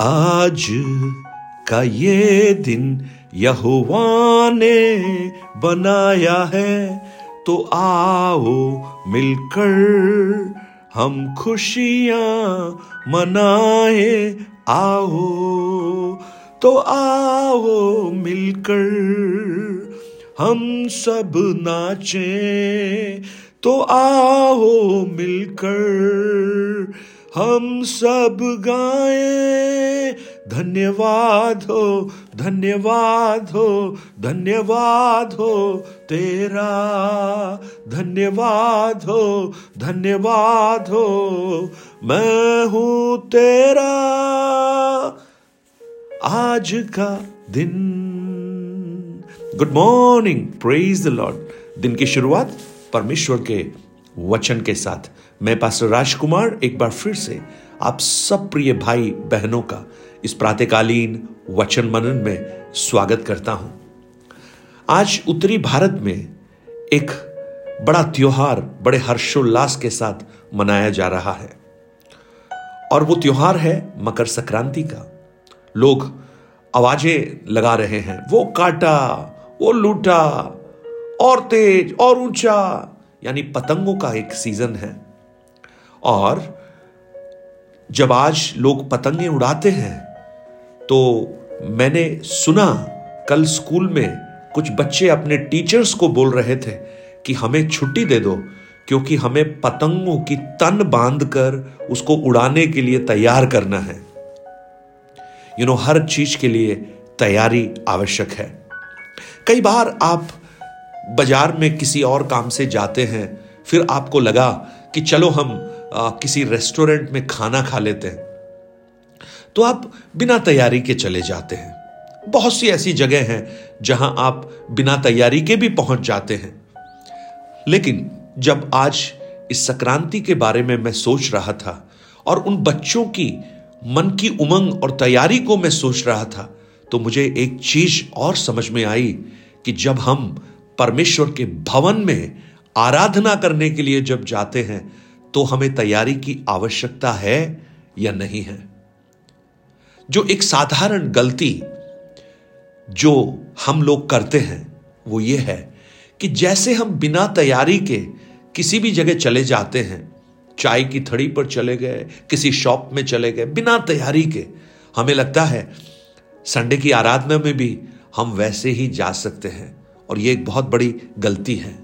आज का ये दिन यहुवा ने बनाया है तो आओ मिलकर हम खुशियाँ मनाए, आओ। तो आओ मिलकर हम सब नाचें तो आओ मिलकर हम सब गाएँ। धन्यवाद हो धन्यवाद हो धन्यवाद हो तेरा। धन्यवाद हो धन्यवाद हो, मैं हूँ तेरा। आज का दिन। Good morning praise the Lord दिन की शुरुआत परमेश्वर के वचन के साथ। मैं पास्टर राजकुमार, एक बार फिर से आप सब प्रिय भाई बहनों का इस प्रातकालीन वचन मनन में स्वागत करता हूँ। आज उत्तरी भारत में एक बड़ा त्योहार, बड़े हर्षोल्लास के साथ मनाया जा रहा है। और वो त्योहार है मकर संक्रांति का। लोग आवाज़ें लगा रहे हैं, वो काटा, वो लूटा, और तेज, और ऊँचा यानी पतंगों का एक सीज़न है। और जब आज लोग पतंगे उड़ाते हैं तो मैंने सुना कल स्कूल में कुछ बच्चे अपने टीचर्स को बोल रहे थे कि हमें छुट्टी दे दो क्योंकि हमें पतंगों की तन बाँध कर उसको उड़ाने के लिए तैयार करना है। यू you नो know, हर चीज़ के लिए तैयारी आवश्यक है। कई बार आप बाज़ार में किसी और काम से जाते हैं फिर आपको लगा कि चलो हम आ, किसी रेस्टोरेंट में खाना खा लेते हैं। तो आप बिना तैयारी के चले जाते हैं। बहुत सी ऐसी जगह हैं जहाँ आप बिना तैयारी के भी पहुँच जाते हैं। लेकिन जब आज इस संक्रांति के बारे में मैं सोच रहा था और उन बच्चों की मन की उमंग और तैयारी को मैं सोच रहा था तो मुझे एक चीज़ और समझ में आई कि जब हम परमेश्वर के भवन में आराधना करने के लिए जब जाते हैं तो हमें तैयारी की आवश्यकता है या नहीं है? जो एक साधारण गलती जो हम लोग करते हैं, वो ये है कि जैसे हम बिना तैयारी के किसी भी जगह चले जाते हैं, चाय की थड़ी पर चले गए, किसी शॉप में चले गए, बिना तैयारी के, हमें लगता है, संडे की आराधना में भी हम वैसे ही जा सकते हैं। और यह एक बहुत बड़ी गलती है।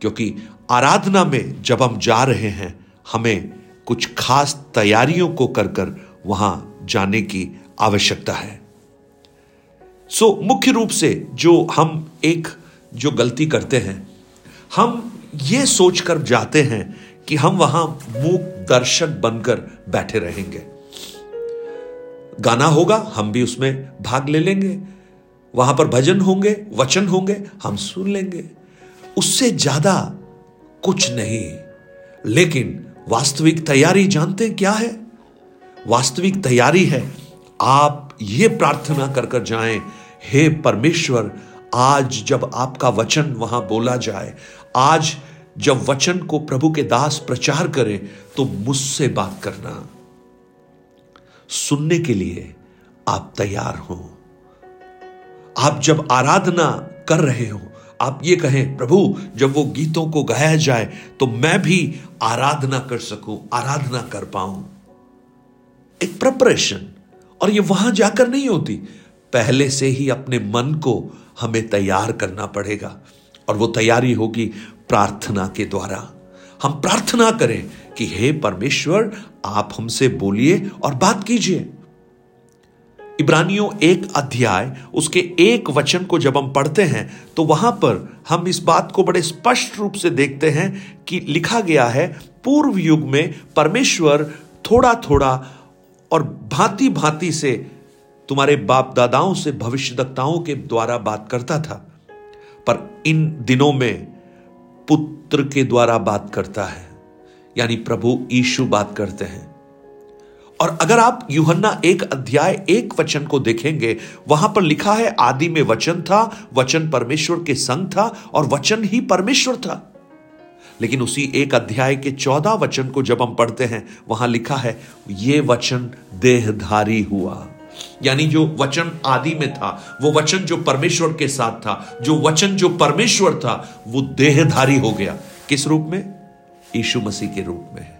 क्योंकि आराधना में जब हम जा रहे हैं हमें कुछ खास तैयारियों को कर कर वहाँ जाने की आवश्यकता है। सो so, मुख्य रूप से जो हम एक जो गलती करते हैं हम ये सोचकर जाते हैं कि हम वहाँ मूक दर्शक बनकर बैठे रहेंगे। गाना होगा हम भी उसमें भाग ले लेंगे। वहाँ पर भजन होंगे, वचन होंगे, हम सुन लेंगे। उससे ज़्यादा कुछ नहीं। लेकिन वास्तविक तैयारी जानते हैं क्या है? वास्तविक तैयारी है, आप ये प्रार्थना कर कर जाएँ, हे परमेश्वर, आज जब आपका वचन वहाँ बोला जाए, आज जब वचन को प्रभु के दास प्रचार करें तो मुझसे बात करना। सुनने के लिए आप तैयार हो। आप जब आराधना कर रहे हो, आप ये कहें, प्रभु, जब वो गीतों को गाया जाए तो मैं भी आराधना कर सकूँ, आराधना कर पाऊँ। एक प्रिपरेशन और ये वहाँ जाकर नहीं होती। पहले से ही अपने मन को हमें तैयार करना पड़ेगा। और वो तैयारी होगी प्रार्थना के द्वारा। हम प्रार्थना करें कि, हे परमेश्वर, आप हमसे बोलिए और बात कीजिए। इब्रानियों एक अध्याय, उसके एक वचन को जब हम पढ़ते हैं तो वहाँ पर हम इस बात को बड़े स्पष्ट रूप से देखते हैं कि लिखा गया है, पूर्व युग में परमेश्वर थोड़ा थोड़ा और भांति भांति से तुम्हारे बाप दादाओं से भविष्यवक्ताओं के द्वारा बात करता था, पर इन दिनों में पुत्र के द्वारा बात करता है, यानी प्रभु ईशु बात करते हैं। और अगर आप यूहन्ना एक अध्याय, एक वचन को देखेंगे, वहाँ पर लिखा है, आदि में वचन था, वचन परमेश्वर के संग था और वचन ही परमेश्वर था। लेकिन उसी एक अध्याय के चौदह वचन को जब हम पढ़ते हैं, वहाँ लिखा है, ये वचन देहधारी हुआ। यानी जो वचन आदि में था, वो वचन जो परमेश्वर के साथ था, जो वचन जो परमेश्वर था, वो देहधारी हो गया। किस रूप में? यीशु मसीह के रूप में।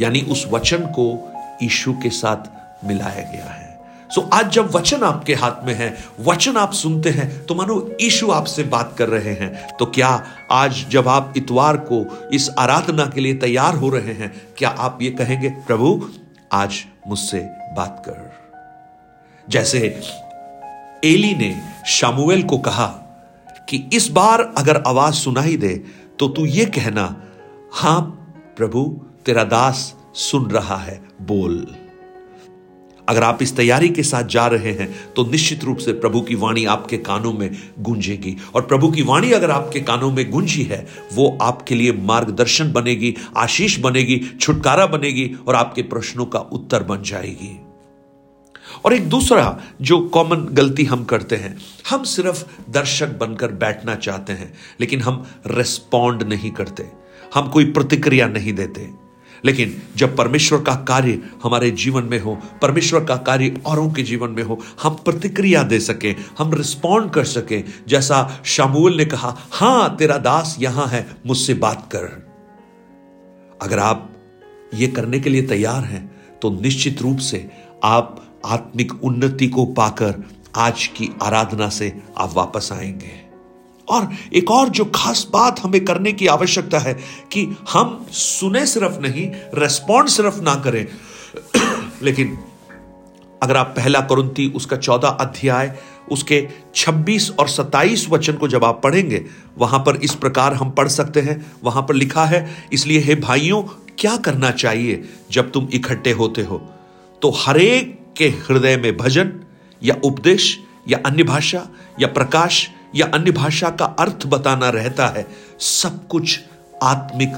यानी उस वचन को यीशु के साथ मिलाया गया है। सो so, आज जब वचन आपके हाथ में है वचन आप सुनते हैं तो मानो ईशु आपसे बात कर रहे हैं। तो क्या आज जब आप इतवार को इस आराधना के लिए तैयार हो रहे हैं क्या आप ये कहेंगे प्रभु आज मुझसे बात कर। जैसे एली ने शामुएल को कहा कि इस बार अगर आवाज़ सुनाई दे तो तू ये कहना हाँ प्रभु तेरा दास सुन रहा है, बोल। अगर आप इस तैयारी के साथ जा रहे हैं तो निश्चित रूप से प्रभु की वाणी आपके कानों में गूंजेगी। और प्रभु की वाणी अगर आपके कानों में गूंजी है, वो आपके लिए मार्गदर्शन बनेगी, आशीष बनेगी, छुटकारा बनेगी और आपके प्रश्नों का उत्तर बन जाएगी। और एक दूसरा जो कॉमन गलती हम करते हैं, हम सिर्फ़ दर्शक बनकर बैठना चाहते हैं, लेकिन हम रिस्पॉन्ड नहीं करते। हम कोई प्रतिक्रिया नहीं देते। लेकिन जब परमेश्वर का कार्य हमारे जीवन में हो, परमेश्वर का कार्य औरों के जीवन में हो, हम प्रतिक्रिया दे सकें, हम रिस्पॉन्ड कर सकें, जैसा शामूल ने कहा, हाँ, तेरा दास यहाँ है, मुझसे बात कर। अगर आप ये करने के लिए तैयार हैं तो निश्चित रूप से आप आत्मिक उन्नति को पाकर आज की आराधना से आप वापस आएँगे। और एक और जो खास बात हमें करने की आवश्यकता है कि हम सुने सिर्फ़ नहीं रेस्पॉन्ड सिर्फ़ ना करें। लेकिन अगर आप पहला करुंती उसका चौदह अध्याय, उसके 26 और 27 वचन को जब आप पढ़ेंगे, वहाँ पर इस प्रकार हम पढ़ सकते हैं। वहाँ पर लिखा है, इसलिए हे भाइयों, क्या करना चाहिए जब तुम इकट्ठे होते हो? तो हरेक के हृदय में भजन या उपदेश या अन्य भाषा या प्रकाश या अन्य भाषा का अर्थ बताना रहता है, सब कुछ आत्मिक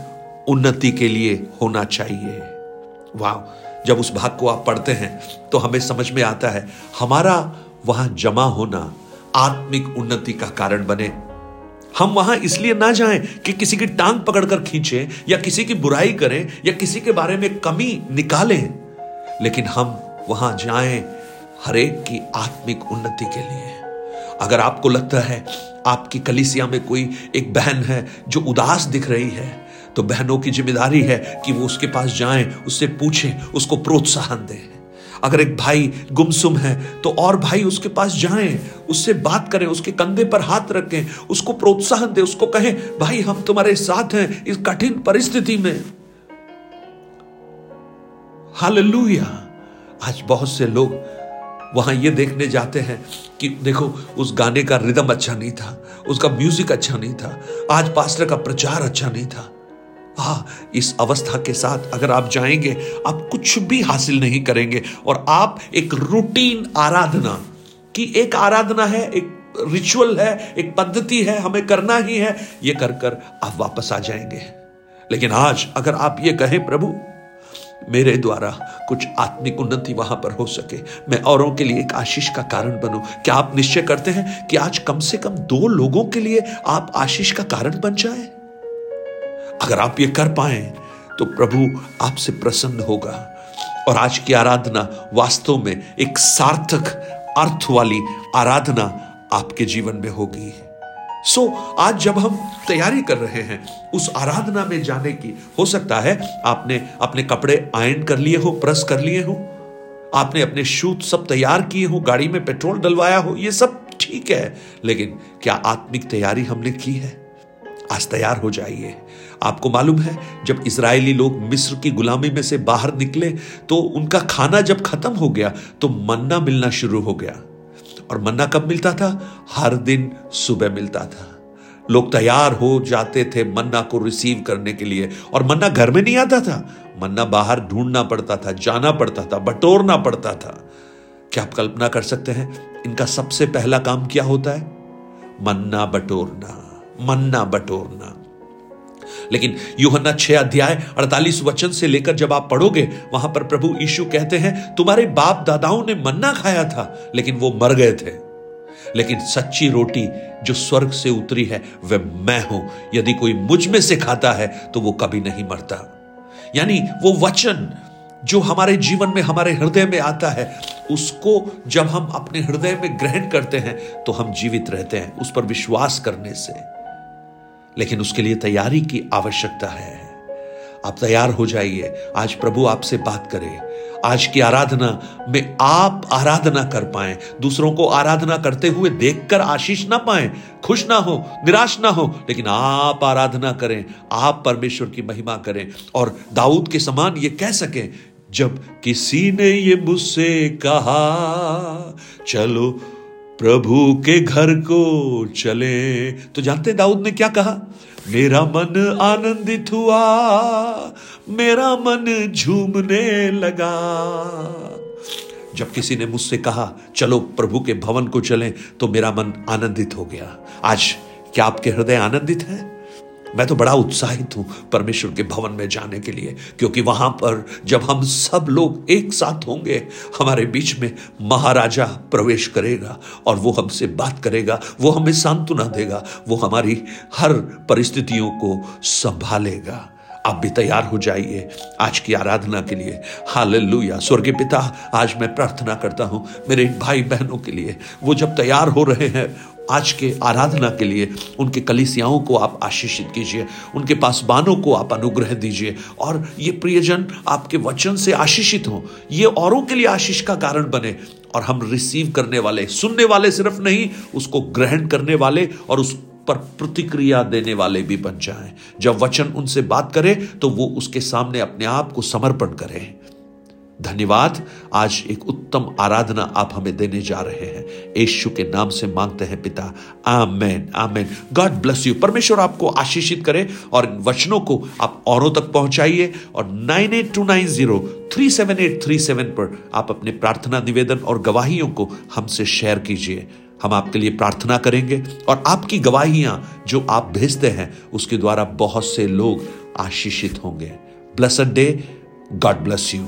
उन्नति के लिए होना चाहिए। वाह, जब उस भाग को आप पढ़ते हैं तो हमें समझ में आता है, हमारा वहाँ जमा होना आत्मिक उन्नति का कारण बने। हम वहाँ इसलिए ना जाएँ कि किसी की टांग पकड़कर खींचे, या किसी की बुराई करें, या किसी के बारे में कमी निकालें। लेकिन हम वहाँ जाएँ हरेक की आत्मिक उन्नति के लिए। अगर आपको लगता है आपकी कलिसिया में कोई एक बहन है जो उदास दिख रही है तो बहनों की ज़िम्मेदारी है कि वो उसके पास जाएँ, उससे पूछें, उसको प्रोत्साहन दें। अगर एक भाई गुमसुम है तो और भाई उसके पास जाएँ, उससे बात करें, उसके कंधे पर हाथ रखें, उसको प्रोत्साहन दें, उसको कहें, भाई, हम तुम्हारे साथ हैं इस कठिन परिस्थिति में। हालेलुया। आज बहुत से लोग वहाँ ये देखने जाते हैं कि देखो, उस गाने का रिदम अच्छा नहीं था, उसका म्यूज़िक अच्छा नहीं था, आज पास्टर का प्रचार अच्छा नहीं था। हा, इस अवस्था के साथ अगर आप जाएँगे, आप कुछ भी हासिल नहीं करेंगे और आप एक रूटीन आराधना, की एक आराधना है, एक रिचुअल है, एक पद्धति है, हमें करना ही है, ये कर कर आप वापस आ जाएँगे। लेकिन आज अगर आप ये कहें, प्रभु मेरे द्वारा कुछ आत्मिक उन्नति वहाँ पर हो सके। मैं औरों के लिए एक आशीष का कारण बनूं। क्या आप निश्चय करते हैं कि आज कम से कम दो लोगों के लिए आप आशीष का कारण बन जाए? अगर आप ये कर पाए तो प्रभु आपसे प्रसन्न होगा। और आज की आराधना वास्तव में एक सार्थक अर्थ वाली आराधना आपके जीवन में होगी। सो so, आज जब हम तैयारी कर रहे हैं उस आराधना में जाने की हो सकता है आपने अपने कपड़े आयन कर लिए हो प्रेस कर लिए हो आपने अपने शूट सब तैयार किए हो गाड़ी में पेट्रोल डलवाया हो ये सब ठीक है लेकिन क्या आत्मिक तैयारी हमने की है? आज तैयार हो जाइए। आपको मालूम है जब इसराइली लोग मिस्र की गुलामी में से बाहर निकले तो उनका खाना जब खत्म हो गया तो मन्ना मिलना शुरू हो गया। और मन्ना कब मिलता था? हर दिन सुबह मिलता था। लोग तैयार हो जाते थे मन्ना को रिसीव करने के लिए। और मन्ना घर में नहीं आता था। मन्ना बाहर ढूंढना पड़ता था, जाना पड़ता था, बटोरना पड़ता था। क्या आप कल्पना कर सकते हैं, इनका सबसे पहला काम क्या होता है? मन्ना बटोरना मन्ना बटोरना। लेकिन यूहन्ना छह अध्याय अड़तालीस वचन से लेकर जब आप पढ़ोगे, वहाँ पर प्रभु यीशु कहते हैं, तुम्हारे बाप दादाओं ने मन्ना खाया था, लेकिन वो मर गए थे। लेकिन सच्ची रोटी जो स्वर्ग से उतरी है, वह मैं हूँ। यदि कोई मुझमें से खाता है तो वो कभी नहीं मरता। यानी वो वचन जो हमारे जीवन में, हमारे हृदय में आता है, उसको जब हम अपने हृदय में ग्रहण करते हैं तो हम जीवित रहते हैं, उस पर विश्वास करने से। लेकिन उसके लिए तैयारी की आवश्यकता है। आप तैयार हो जाइए। आज प्रभु आपसे बात करे। आज की आराधना में आप आराधना कर पाए। दूसरों को आराधना करते हुए देखकर आशीष ना पाए। खुश ना हो, निराश ना हो, लेकिन आप आराधना करें। आप परमेश्वर की महिमा करें। और दाऊद के समान ये कह सकें, जब किसी ने ये मुझसे कहा, चलो प्रभु के घर को चले। तो जानते दाऊद ने क्या कहा? मेरा मन आनंदित हुआ, मेरा मन झूमने लगा। जब किसी ने मुझसे कहा, चलो प्रभु के भवन को चलें तो मेरा मन आनंदित हो गया। आज क्या आपके हृदय आनंदित है? मैं तो बड़ा उत्साहित हूँ परमेश्वर के भवन में जाने के लिए, क्योंकि वहाँ पर जब हम सब लोग एक साथ होंगे, हमारे बीच में महाराजा प्रवेश करेगा और वो हमसे बात करेगा, वो हमें सांत्वना देगा, वो हमारी हर परिस्थितियों को संभालेगा। आप भी तैयार हो जाइए आज की आराधना के लिए। हालेलुया। स्वर्गीय पिता, आज मैं प्रार्थना करता हूँ मेरे भाई बहनों के लिए, वो जब तैयार हो रहे हैं आज के आराधना के लिए उनके कलिसियाओं को आप आशीषित कीजिए, उनके पासबानों को आप अनुग्रह दीजिए और ये प्रियजन आपके वचन से आशीषित हो। ये औरों के लिए आशीष का कारण बने और हम रिसीव करने वाले, सुनने वाले सिर्फ़ नहीं, उसको ग्रहण करने वाले और उस पर प्रतिक्रिया देने वाले भी बन जाएँ। जब वचन उनसे बात करे तो वो उसके सामने अपने आप को समर्पण करें। धन्यवाद। आज एक उत्तम आराधना आप हमें देने जा रहे हैं। यशु के नाम से मांगते हैं पिता, amen amen. God bless you परमेश्वर आपको आशीषित करे और इन वचनों को आप औरों तक पहुंचाइए और nine eight two nine zero three seven eight three seven पर आप अपने प्रार्थना निवेदन और गवाहियों को हमसे शेयर कीजिए। हम आपके लिए प्रार्थना करेंगे और आपकी गवाहियाँ जो आप भेजते हैं, उसके द्वारा बहुत से लोग आशीषित होंगे। Blessed day God bless you